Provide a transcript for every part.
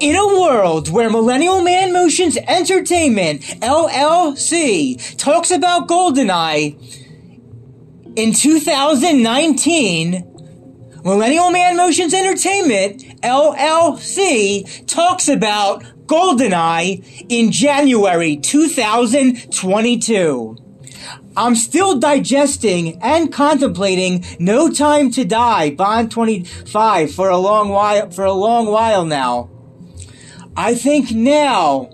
in a world where Millennial Man Motions Entertainment, LLC, talks about GoldenEye in 2019, Millennial Man Motions Entertainment, LLC, talks about GoldenEye in January 2022. I'm still digesting and contemplating No Time to Die, Bond 25 for a long while, for a long while now. I think now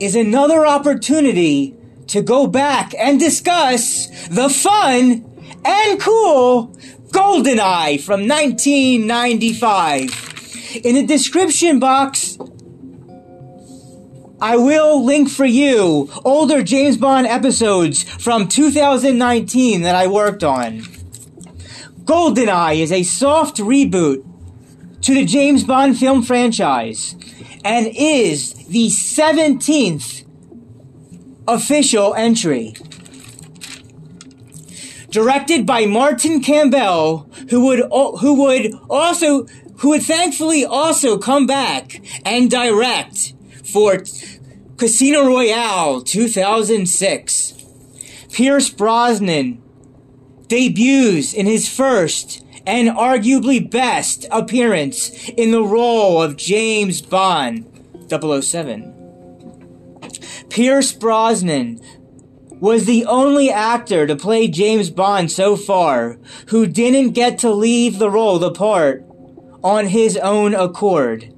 is another opportunity to go back and discuss the fun and cool GoldenEye from 1995. In the description box, I will link for you older James Bond episodes from 2019 that I worked on. GoldenEye is a soft reboot to the James Bond film franchise and is the 17th official entry. Directed by Martin Campbell, who would who would also who would thankfully also come back and direct for Casino Royale 2006. Pierce Brosnan debuts in his first and arguably best appearance in the role of James Bond 007. Pierce Brosnan was the only actor to play James Bond so far who didn't get to leave the role, the part, on his own accord.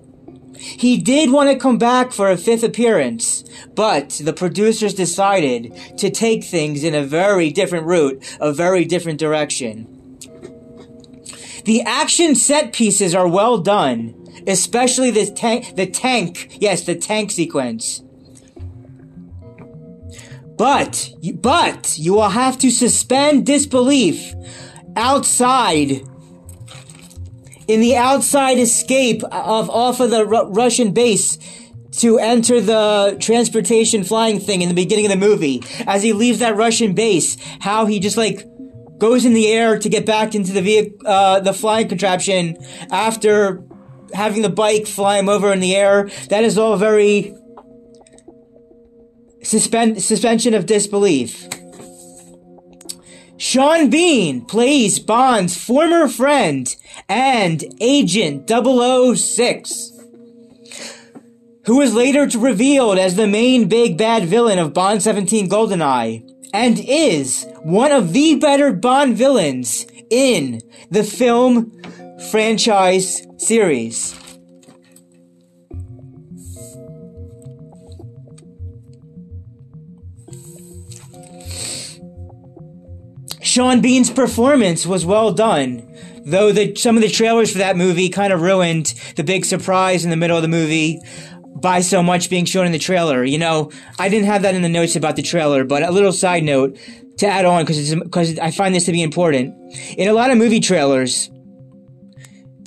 He did want to come back for a fifth appearance, but the producers decided to take things in a very different route, a very different direction. The action set pieces are well done, especially the tank, the tank, yes, the tank sequence. But, but, you will have to suspend disbelief outside in the outside escape of off of the Ru- Russian base to enter the transportation flying thing in the beginning of the movie as he leaves that Russian base how he just like goes in the air to get back into the vehicle, uh, the flying contraption after having the bike fly him over in the air. That is all very suspend suspension of disbelief. Sean Bean plays Bond's former friend and agent 006, who is later revealed as the main big bad villain of Bond 17 GoldenEye and is one of the better Bond villains in the film franchise series. Sean Bean's performance was well done, though the, some of the trailers for that movie kind of ruined the big surprise in the middle of the movie by so much being shown in the trailer. You know, I didn't have that in the notes about the trailer, but a little side note to add on because because I find this to be important. In a lot of movie trailers,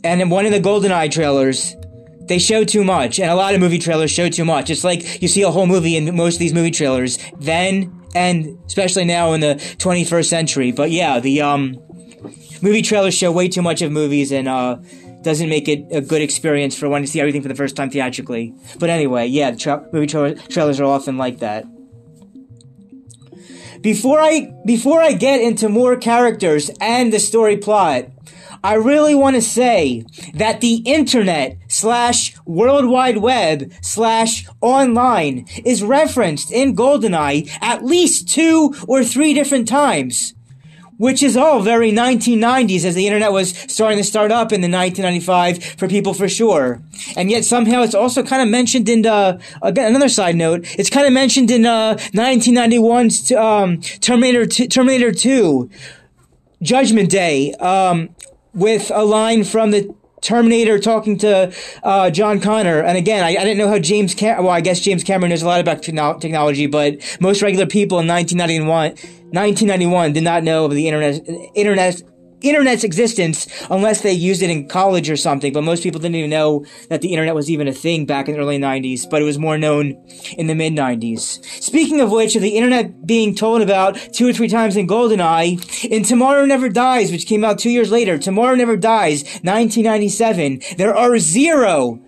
and in one of the GoldenEye trailers, they show too much, and a lot of movie trailers show too much. It's like you see a whole movie in most of these movie trailers, then and especially now in the 21st century. But yeah, the um movie trailers show way too much of movies, and uh doesn't make it a good experience for one to see everything for the first time theatrically. But anyway, yeah, tra- movie tra- trailers are often like that. Before I before I get into more characters and the story plot, I really want to say that the internet slash world wide web slash online is referenced in GoldenEye at least two or three different times which is all very 1990s as the internet was starting to start up in the 1995 for people for sure. And yet somehow it's also kind of mentioned in, uh, again, another side note, it's kind of mentioned in, uh, 1991's, um, Terminator, t- Terminator 2, Judgment Day, um, with a line from the Terminator talking to uh, John Connor, and again, I, I didn't know how James Cam- well, I guess James Cameron knows a lot about technology, but most regular people in 1991, 1991 did not know of the internet, internet, internet's existence unless they used it in college or something. But most people didn't even know that the internet was even a thing back in the early 90s, but it was more known in the mid 90s. Speaking of which, of the internet being told about two or three times in GoldenEye, in Tomorrow Never Dies, which came out two years later, Tomorrow Never Dies, 1997, there are zero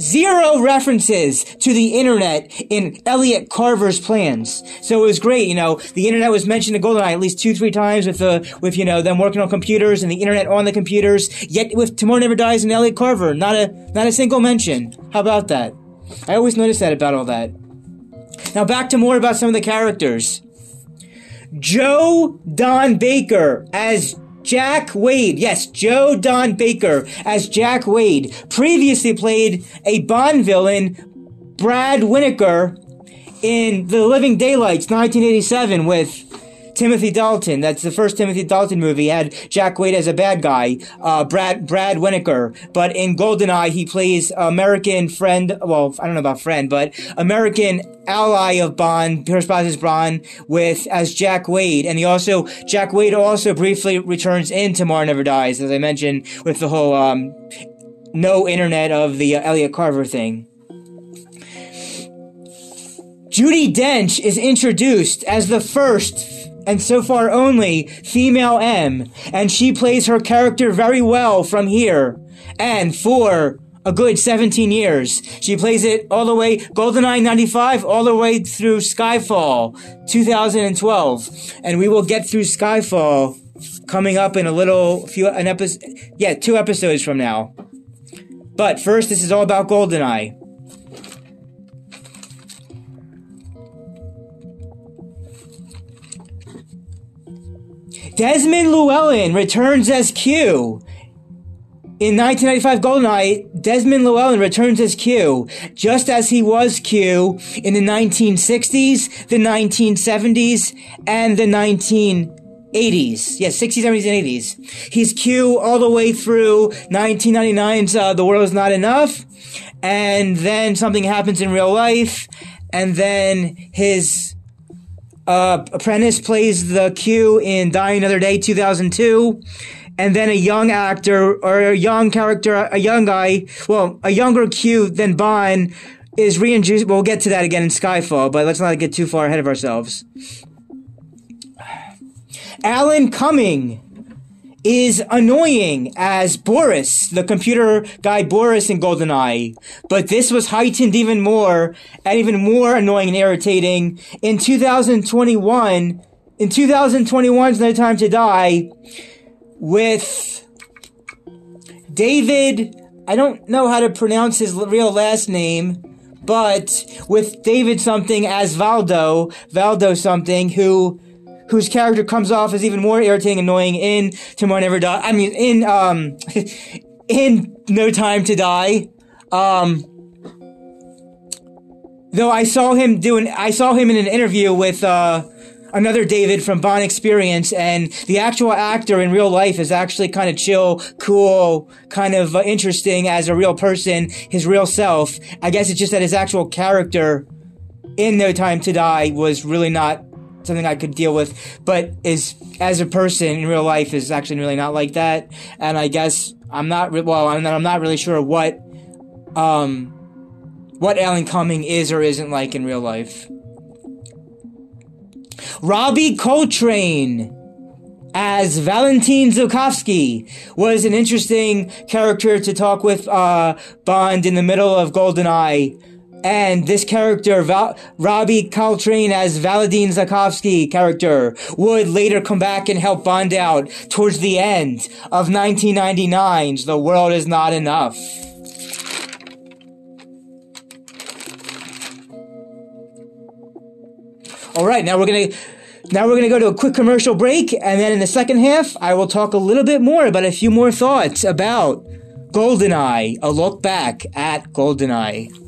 zero references to the internet in Elliot Carver's plans. So it was great, you know, the internet was mentioned in GoldenEye at least two, three times with the, with, you know, them working on computers and the internet on the computers. Yet with Tomorrow Never Dies and Elliot Carver, not a, not a single mention. How about that? I always notice that about all that. Now back to more about some of the characters. Joe Don Baker as Jack Wade. Yes, Joe Don Baker as Jack Wade. Previously played a Bond villain, Brad Winokur, in The Living Daylights, 1987, with Timothy Dalton. That's the first Timothy Dalton movie. Had Jack Wade as a bad guy, uh, Brad Brad Winokur. But in Goldeneye, he plays American friend. Well, I don't know about friend, but American ally of Bond, Pierce Brosnan's Bond, with as Jack Wade. And he also Jack Wade also briefly returns in Tomorrow Never Dies, as I mentioned, with the whole um, no internet of the uh, Elliot Carver thing. Judi Dench is introduced as the first and so far only female M, and she plays her character very well from here. And for a good 17 years. She plays it all the way, GoldenEye 95, all the way through Skyfall 2012. And we will get through Skyfall coming up in a little few, an episode, yeah, two episodes from now. But first, this is all about GoldenEye. Desmond Llewellyn returns as Q. In 1995 GoldenEye, Desmond Llewellyn returns as Q, just as he was Q in the 1960s, the 1970s, and the 1980s. Yes, 60s, 70s, and 80s. He's Q all the way through 1999's uh, The World Is Not Enough, and then something happens in real life, and then his uh, Apprentice plays the Q in Die Another Day 2002. And then a young actor or a young character, a young guy, well, a younger Q than Bond is reintroduced. We'll get to that again in Skyfall, but let's not get too far ahead of ourselves. Alan Cumming is annoying as Boris, the computer guy Boris in GoldenEye. But this was heightened even more and even more annoying and irritating in 2021. In 2021's No Time to Die with David, I don't know how to pronounce his real last name, but with David something as Valdo, Valdo something, who whose character comes off as even more irritating, annoying in Tomorrow Never Die. I mean, in um, in No Time to Die. Um, though I saw him doing, I saw him in an interview with uh, another David from Bond Experience, and the actual actor in real life is actually kind of chill, cool, kind of uh, interesting as a real person, his real self. I guess it's just that his actual character in No Time to Die was really not something I could deal with, but is as a person in real life is actually really not like that. And I guess I'm not re- well. I'm not, I'm not really sure what um what Alan Cumming is or isn't like in real life. Robbie Coltrane as Valentin Zukovsky was an interesting character to talk with uh, Bond in the middle of GoldenEye and this character, Val- Robbie Coltrane as Valentin Zukovsky character, would later come back and help Bond out towards the end of 1999's The World Is Not Enough. All right, now we're gonna now we're gonna go to a quick commercial break, and then in the second half, I will talk a little bit more about a few more thoughts about GoldenEye, a look back at GoldenEye.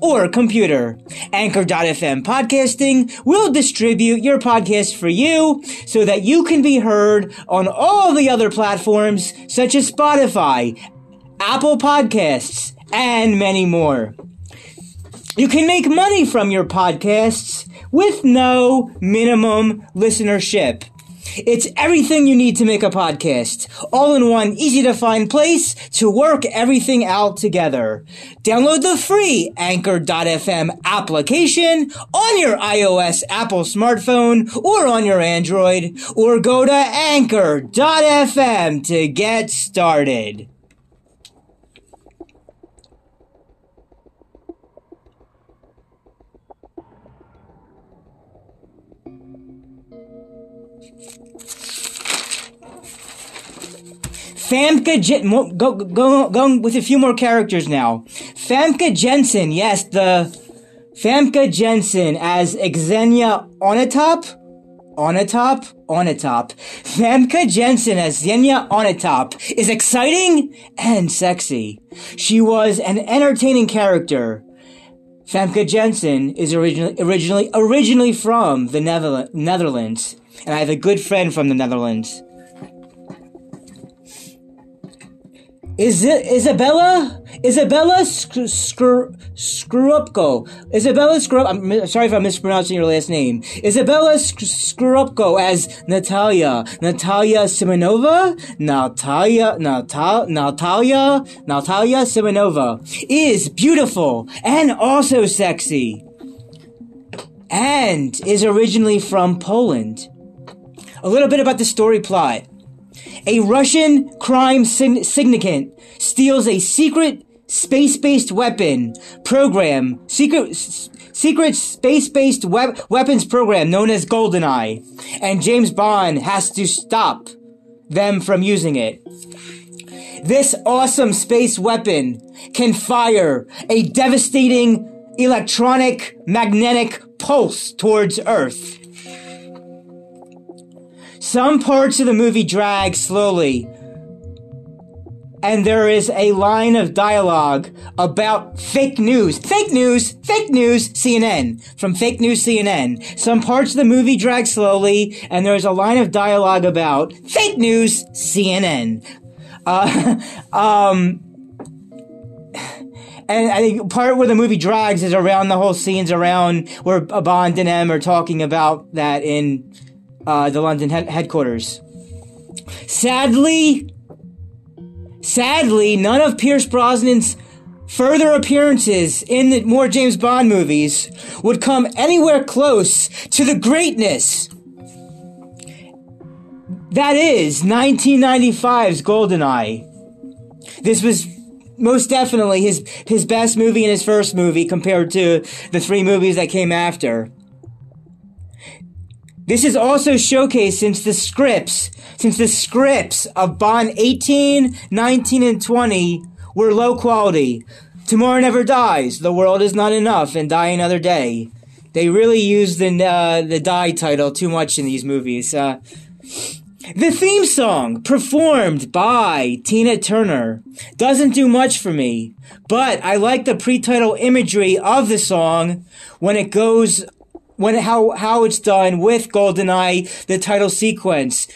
or computer. Anchor.fm podcasting will distribute your podcast for you so that you can be heard on all the other platforms such as Spotify, Apple Podcasts, and many more. You can make money from your podcasts with no minimum listenership. It's everything you need to make a podcast, all in one easy to find place to work everything out together. Download the free Anchor.fm application on your iOS Apple smartphone or on your Android, or go to Anchor.fm to get started. Famke Jen- go, go, going with a few more characters now. Famke Janssen, yes, the Famke Janssen as Xenia Onatop. Onatop? Onatop. Famke Janssen as Xenia Onatop is exciting and sexy. She was an entertaining character. Famke Janssen is originally, originally, originally from the Netherlands, and I have a good friend from the Netherlands. Is it Isabella? Isabella Scorupco. Isabella Skrup. I'm sorry if I'm mispronouncing your last name. Isabella Scorupco as Natalia. Natalia Simonova. Natalia. Natal. Natalia. Natalia Simonova is beautiful and also sexy, and is originally from Poland. A little bit about the story plot. A Russian crime syndicate steals a secret space-based weapon program, secret, secret space-based we- weapons program known as GoldenEye, and James Bond has to stop them from using it. This awesome space weapon can fire a devastating electronic magnetic pulse towards Earth. Some parts of the movie drag slowly, and there is a line of dialogue about fake news. Fake news! Fake news! CNN. From fake news CNN. Some parts of the movie drag slowly, and there's a line of dialogue about fake news CNN. Uh, um, and I think part where the movie drags is around the whole scenes around where Bond and M are talking about that in uh, the London he- headquarters. Sadly, sadly, none of Pierce Brosnan's further appearances in the more James Bond movies would come anywhere close to the greatness that is 1995's GoldenEye. This was most definitely his his best movie and his first movie compared to the three movies that came after. This is also showcased since the scripts, since the scripts of Bond 18, 19, and 20 were low quality. Tomorrow Never Dies, The World Is Not Enough, and Die Another Day. They really use the, uh, the Die title too much in these movies. Uh, the theme song, performed by Tina Turner, doesn't do much for me, but I like the pre-title imagery of the song when it goes when how how it's done with GoldenEye, the title sequence.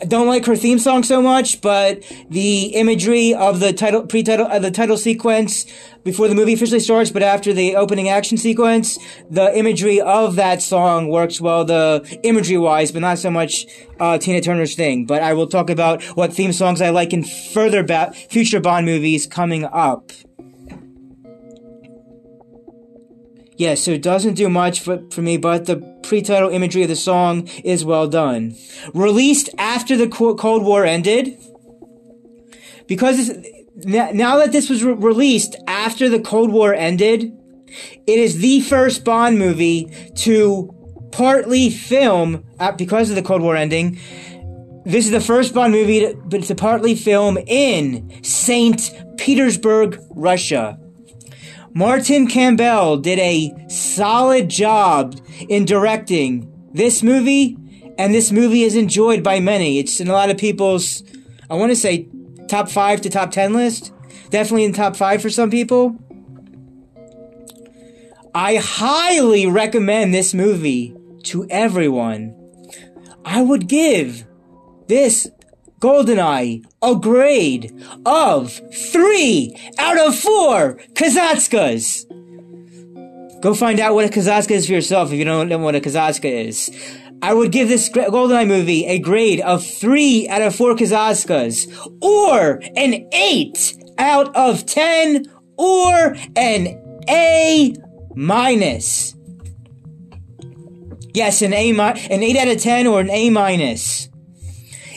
I don't like her theme song so much, but the imagery of the title pre-title uh, the title sequence before the movie officially starts, but after the opening action sequence, the imagery of that song works well. The imagery wise, but not so much uh, Tina Turner's thing. But I will talk about what theme songs I like in further ba- future Bond movies coming up. Yeah, so it doesn't do much for, for me, but the pre-title imagery of the song is well done. Released after the Cold War ended, because now that this was re- released after the Cold War ended, it is the first Bond movie to partly film, uh, because of the Cold War ending, this is the first Bond movie to, to partly film in St. Petersburg, Russia. Martin Campbell did a solid job in directing this movie, and this movie is enjoyed by many. It's in a lot of people's, I want to say, top five to top ten list. Definitely in top five for some people. I highly recommend this movie to everyone. I would give this GoldenEye a grade of 3 out of 4 Kazatskas. Go find out what a Kazatska is for yourself if you don't know what a Kazatska is. I would give this GoldenEye movie a grade of 3 out of 4 Kazatskas, or an 8 out of 10, or an A minus. Yes, an A mi- an 8 out of 10 or an A minus.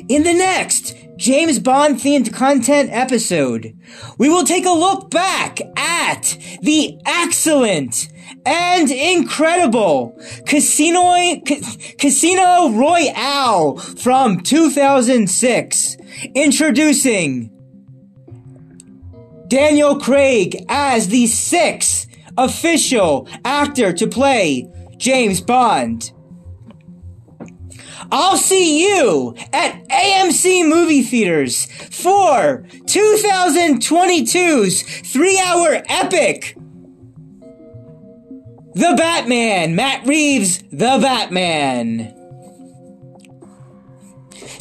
In the next James Bond themed content episode, we will take a look back at the excellent and incredible Casino Casino Royale from 2006, introducing Daniel Craig as the sixth official actor to play James Bond. I'll see you at AMC Movie Theaters for 2022's three hour epic. The Batman, Matt Reeves, The Batman.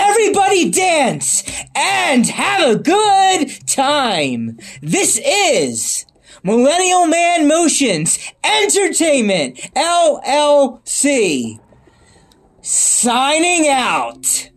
Everybody dance and have a good time. This is Millennial Man Motions Entertainment LLC signing out.